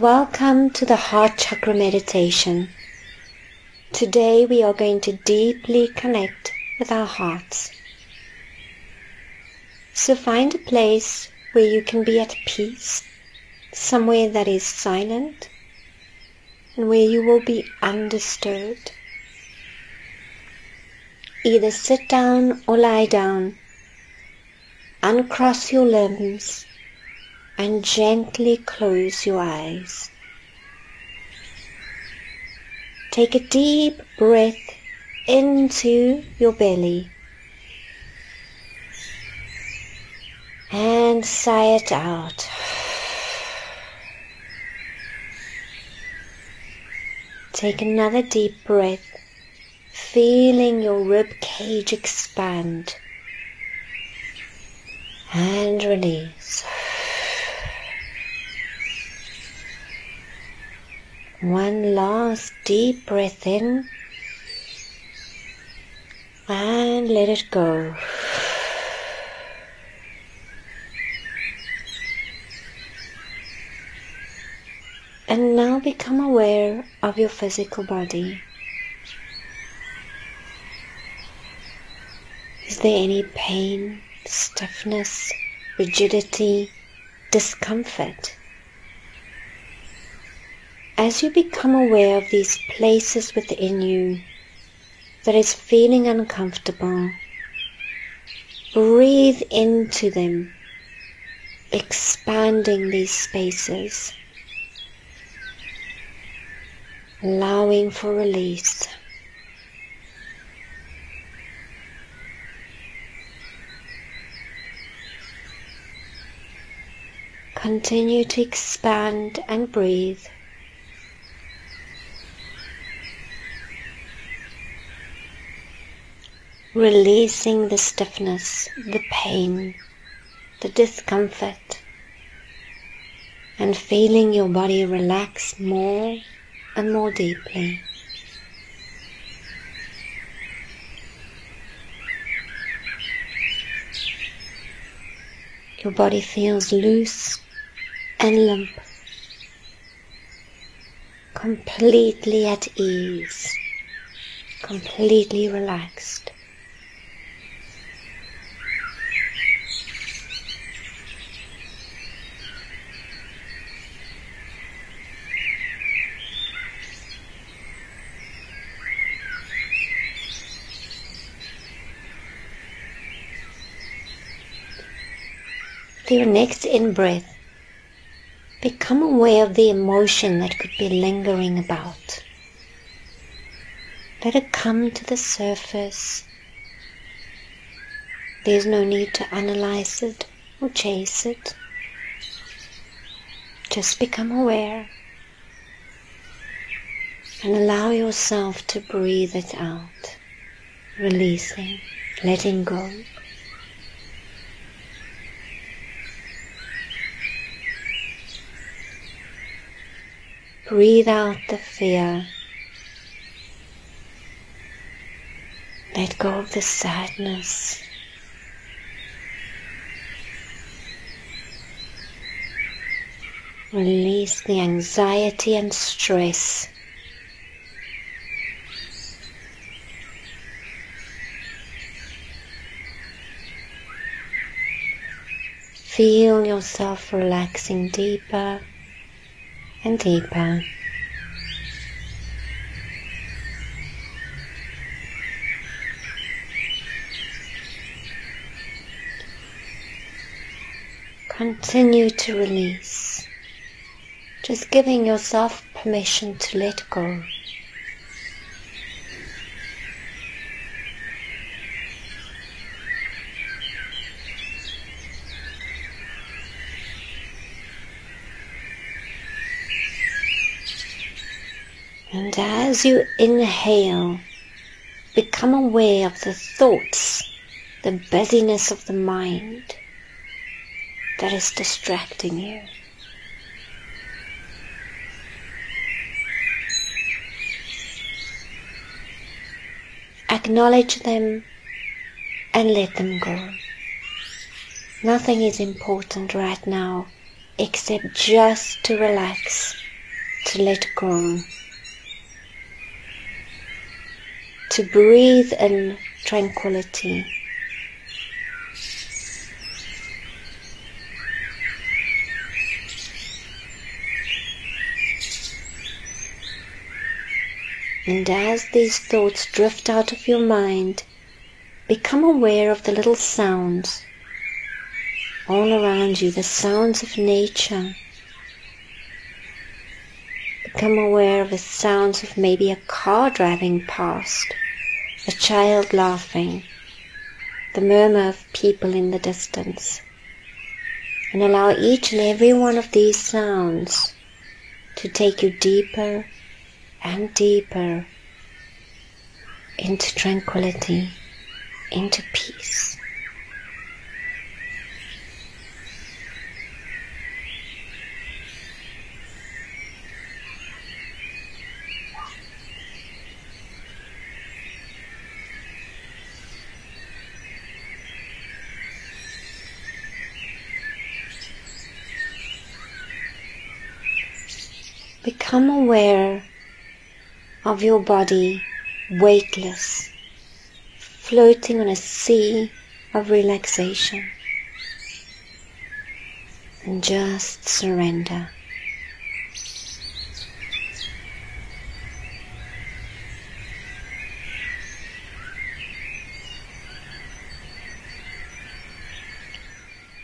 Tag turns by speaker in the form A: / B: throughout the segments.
A: Welcome to the Heart Chakra Meditation. Today we are going to deeply connect with our hearts. So find a place where you can be at peace, somewhere that is silent, and where you will be undisturbed. Either sit down or lie down. Uncross your limbs and gently close your eyes. Take a deep breath into your belly and sigh it out. Take another deep breath, feeling your rib cage expand and release. One last deep breath in and let it go. And now become aware of your physical body. Is there any pain, stiffness, rigidity, discomfort? As you become aware of these places within you that is feeling uncomfortable, breathe into them, expanding these spaces, allowing for release. Continue to expand and breathe. Releasing the stiffness, the pain, the discomfort, and feeling your body relax more and more deeply. Your body feels loose and limp, completely at ease, completely relaxed. Your next in breath, become aware of the emotion that could be lingering about. Let it come to the surface. There's no need to analyze it or chase it. Just become aware and allow yourself to breathe it out, releasing, letting go. Breathe out the fear. Let go of the sadness. Release the anxiety and stress. Feel yourself relaxing deeper and deeper. Continue to release, just giving yourself permission to let go. And as you inhale, become aware of the thoughts, the busyness of the mind that is distracting you. Acknowledge them and let them go. Nothing is important right now except just to relax to let go, to breathe in tranquility. And as these thoughts drift out of your mind, become aware of the little sounds all around you, the sounds of nature. Become aware of the sounds of maybe a car driving past, a child laughing, the murmur of people in the distance. And allow each and every one of these sounds to take you deeper and deeper into tranquility, into peace. Become aware of your body weightless, floating on a sea of relaxation. And just surrender.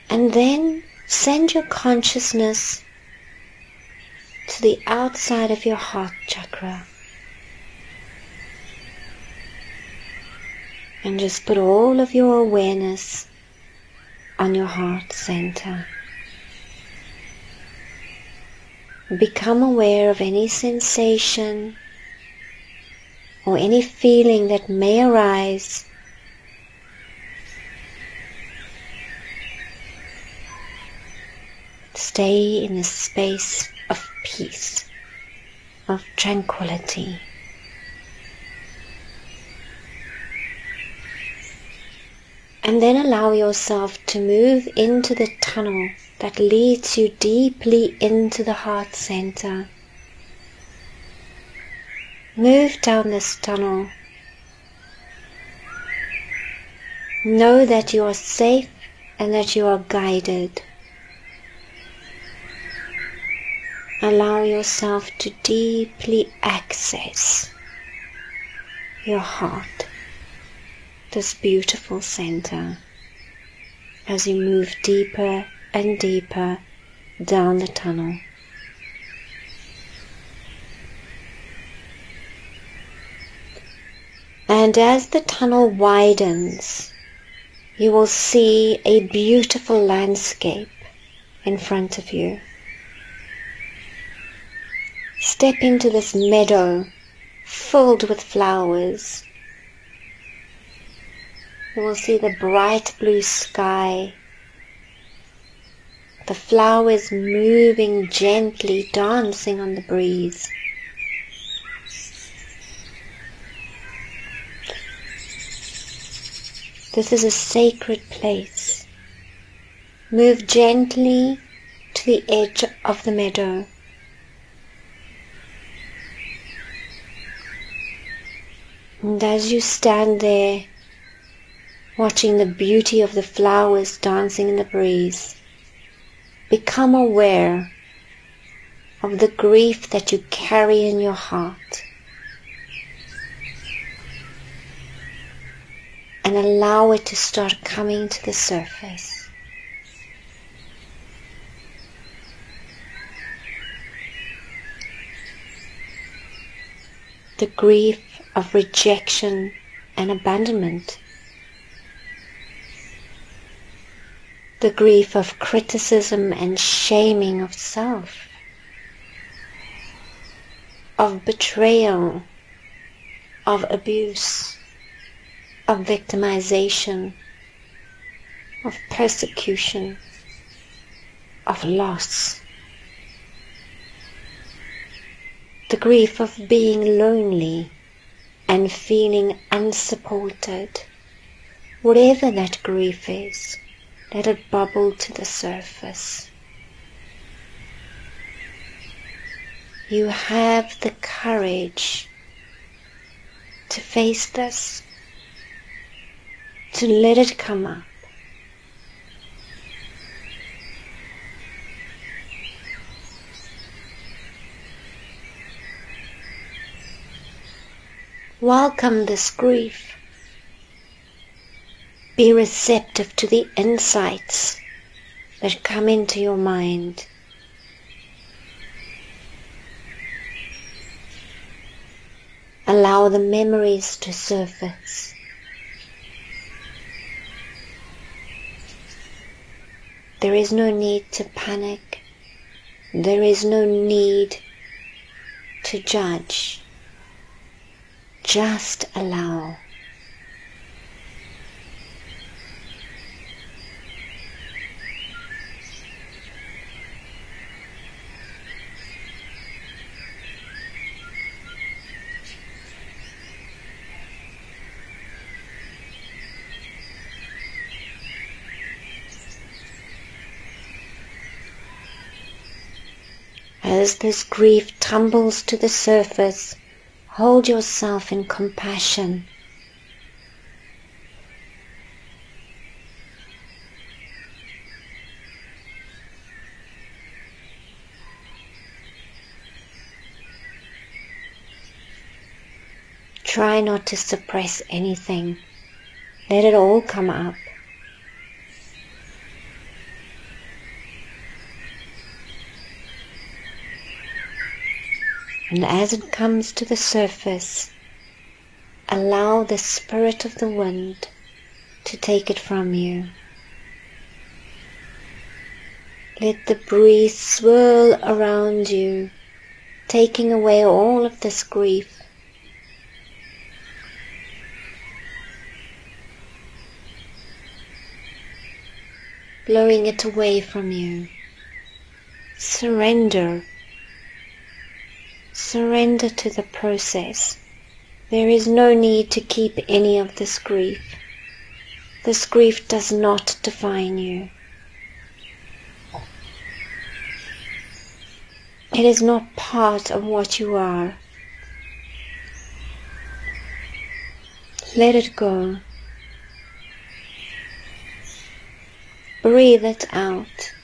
A: And then send your consciousness to the outside of your heart chakra. And just put all of your awareness on your heart center. Become aware of any sensation or any feeling that may arise Stay in a space of peace, of tranquility. And then allow yourself to move into the tunnel that leads you deeply into the heart center. Move down this tunnel. Know that you are safe and that you are guided. Allow yourself to deeply access your heart this beautiful center as you move deeper and deeper down the tunnel. And as the tunnel widens, you will see a beautiful landscape in front of you. Step into this meadow filled with flowers you will see the bright blue sky, the flowers moving gently, dancing on the breeze. This is a sacred place. Move gently to the edge of the meadow. And as you stand there, watching the beauty of the flowers dancing in the breeze. Become aware of the grief that you carry in your heart. And allow it to start coming to the surface. The grief of rejection and abandonment. The grief of criticism and shaming of self, of betrayal, of abuse, of victimization, of persecution, of loss. The grief of being lonely and feeling unsupported, whatever that grief is. Let it bubble to the surface. you have the courage to face this, to let it come up. Welcome this grief. Be receptive to the insights that come into your mind. Allow the memories to surface. There is no need to panic. There is no need to judge. Just allow. As this grief tumbles to the surface, hold yourself in compassion. Try not to suppress anything. Let it all come up. And as it comes to the surface, allow the spirit of the wind to take it from you. Let the breeze swirl around you, taking away all of this grief. Blowing it away from you. Surrender Surrender to the process. There is no need to keep any of this grief. This grief does not define you. It is not part of what you are. Let it go. Breathe it out.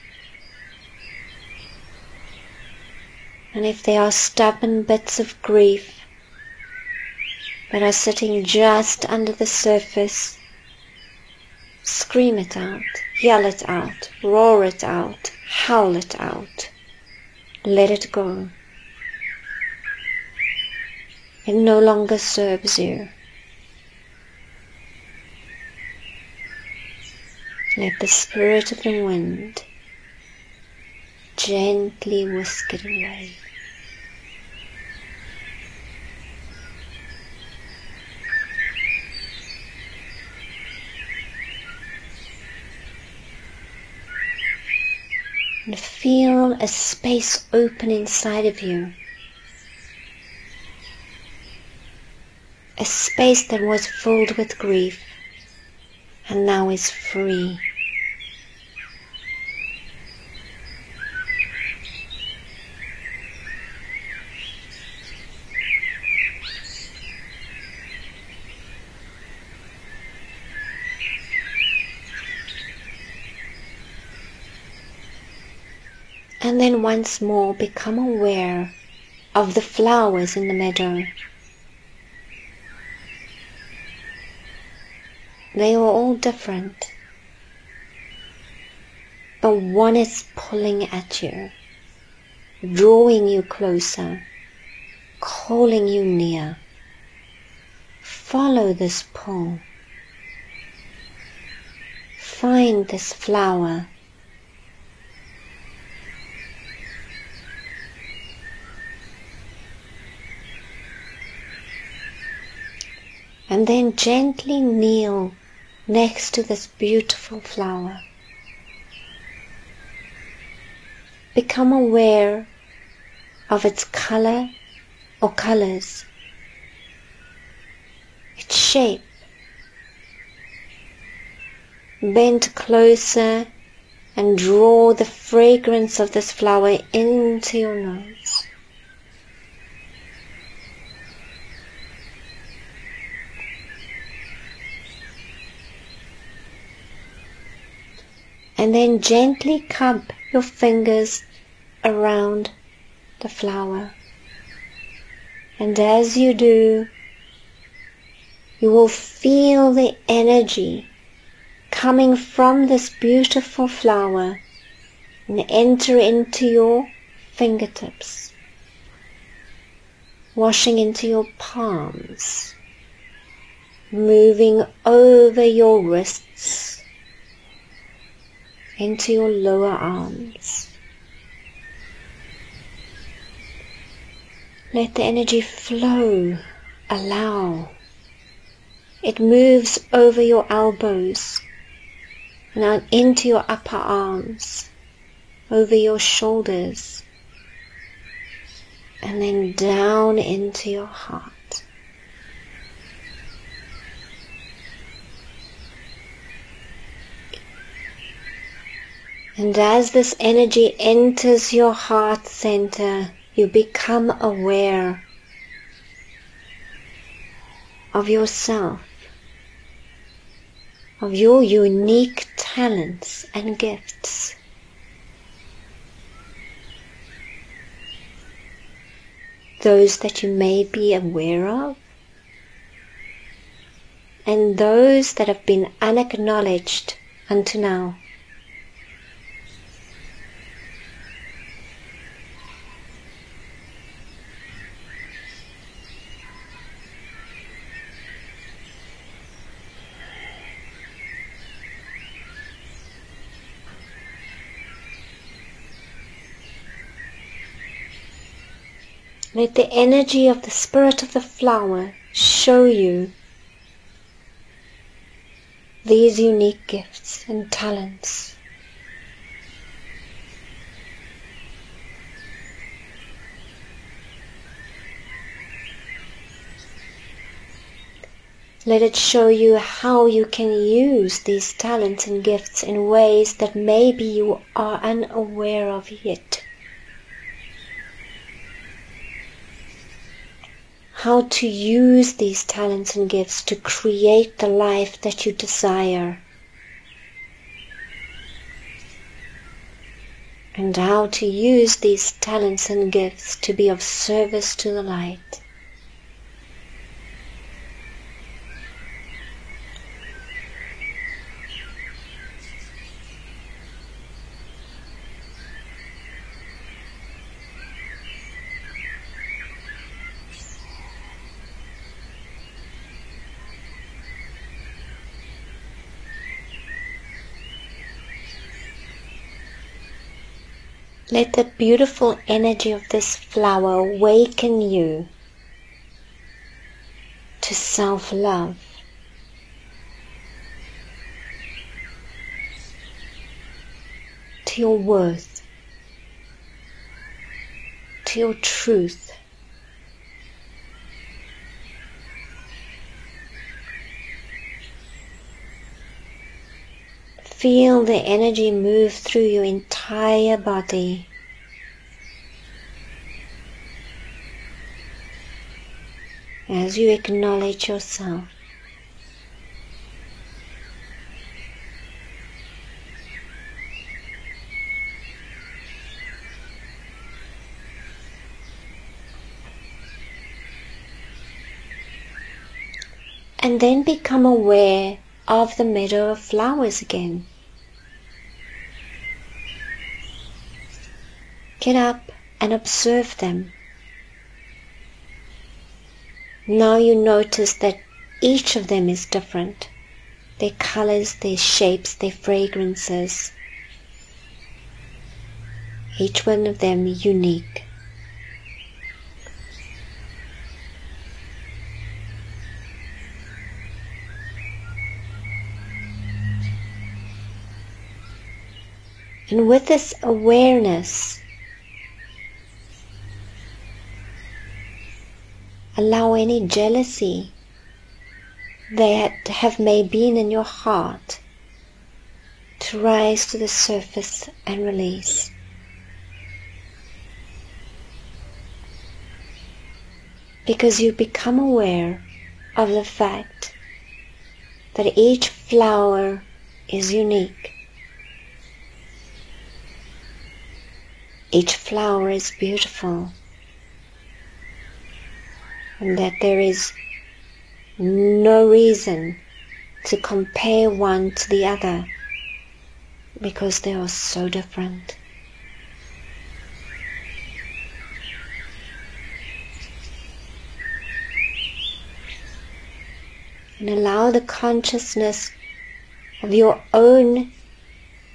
A: And if they are stubborn bits of grief that are sitting just under the surface, scream it out, yell it out, roar it out, howl it out. Let it go. It no longer serves you. Let the spirit of the wind gently whisk it away. And feel a space open inside of you. A space that was filled with grief and now is free. Then once more become aware of the flowers in the meadow. They are all different, but one is pulling at you, drawing you closer, calling you near. Follow this pull. Find this flower and then gently kneel next to this beautiful flower. Become aware of its color or colors, its shape. Bend closer and draw the fragrance of this flower into your nose. And then gently cup your fingers around the flower. And as you do, you will feel the energy coming from this beautiful flower and enter into your fingertips, washing into your palms, moving over your wrists, into your lower arms. Let the energy flow, allow. It moves over your elbows and into your upper arms, over your shoulders, and then down into your heart. And as this energy enters your heart center, you become aware of yourself, of your unique talents and gifts. Those that you may be aware of, and those that have been unacknowledged unto now. Let the energy of the spirit of the flower show you these unique gifts and talents. Let it show you how you can use these talents and gifts in ways that maybe you are unaware of yet. How to use these talents and gifts to create the life that you desire. And how to use these talents and gifts to be of service to the light. Let the beautiful energy of this flower awaken you to self-love. To your worth, to your truth, Feel the energy move through your entire body. As you acknowledge yourself. and then become aware of the meadow of flowers again. Get up and observe them. Now you notice that each of them is different. Their colors, their shapes, their fragrances. Each one of them unique. And with this awareness, allow any jealousy that have may been in your heart to rise to the surface and release. Because you become aware of the fact that each flower is unique each flower is beautiful and that there is no reason to compare one to the other because they are so different. And allow the consciousness of your own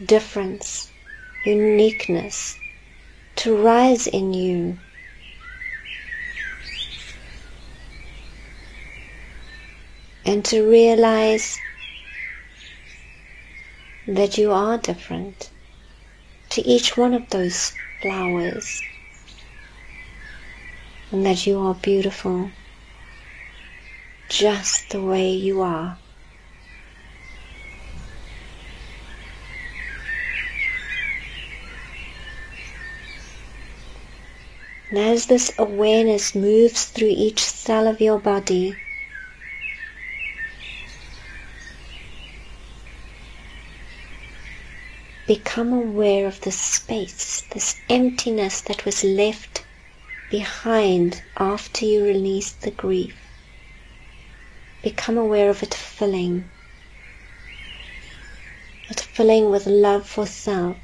A: difference, uniqueness to rise in you. And to realize that you are different to each one of those flowers and that you are beautiful just the way you are. And as this awareness moves through each cell of your body, become aware of the space, this emptiness that was left behind after you released the grief. Become aware of it filling. It filling with love for self,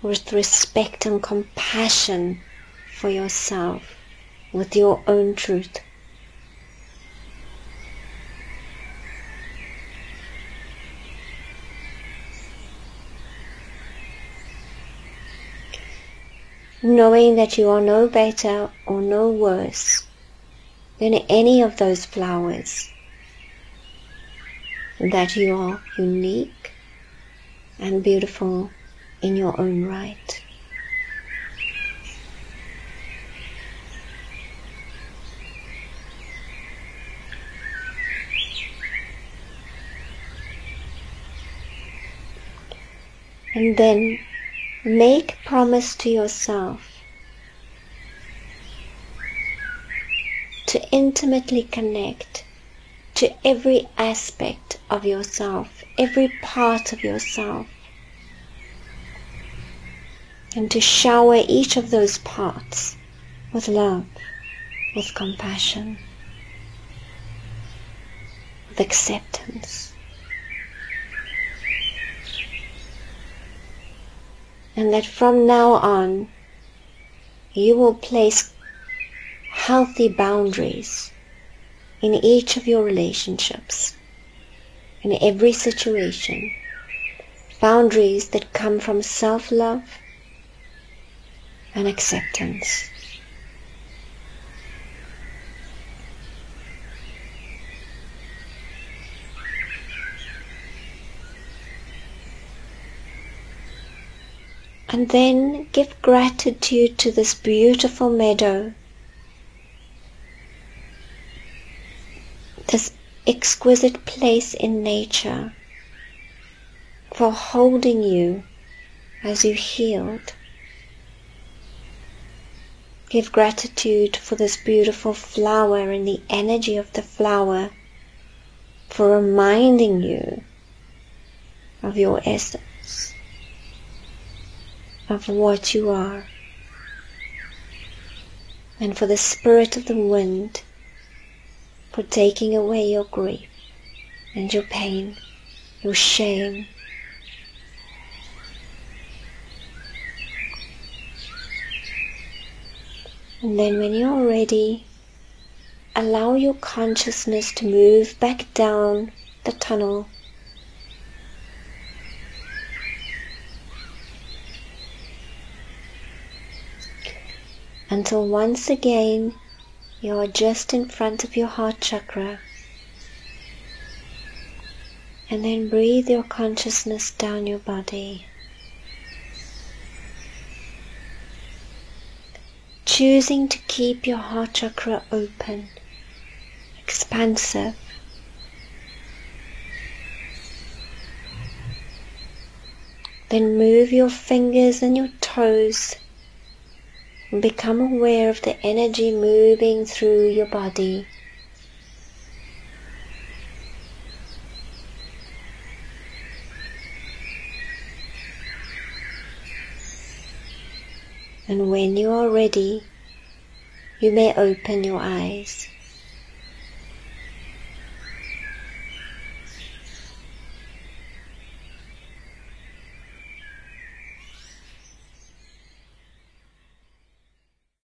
A: with respect and compassion for yourself, with your own truth. Knowing that you are no better or no worse than any of those flowers, that you are unique and beautiful in your own right. And then Make promise to yourself to intimately connect to every aspect of yourself, every part of yourself, and to shower each of those parts with love, with compassion, with acceptance. And that from now on you will place healthy boundaries in each of your relationships, in every situation, boundaries that come from self-love and acceptance. And then give gratitude to this beautiful meadow, this exquisite place in nature for holding you as you healed. Give gratitude for this beautiful flower and the energy of the flower for reminding you of your essence of what you are, and for the spirit of the wind for taking away your grief and your pain, your shame. And then when you're ready, allow your consciousness to move back down the tunnel until once again you are just in front of your heart chakra. And then breathe your consciousness down your body. Choosing to keep your heart chakra open, expansive. Then move your fingers and your toes Become aware of the energy moving through your body. And when you are ready, you may open your eyes.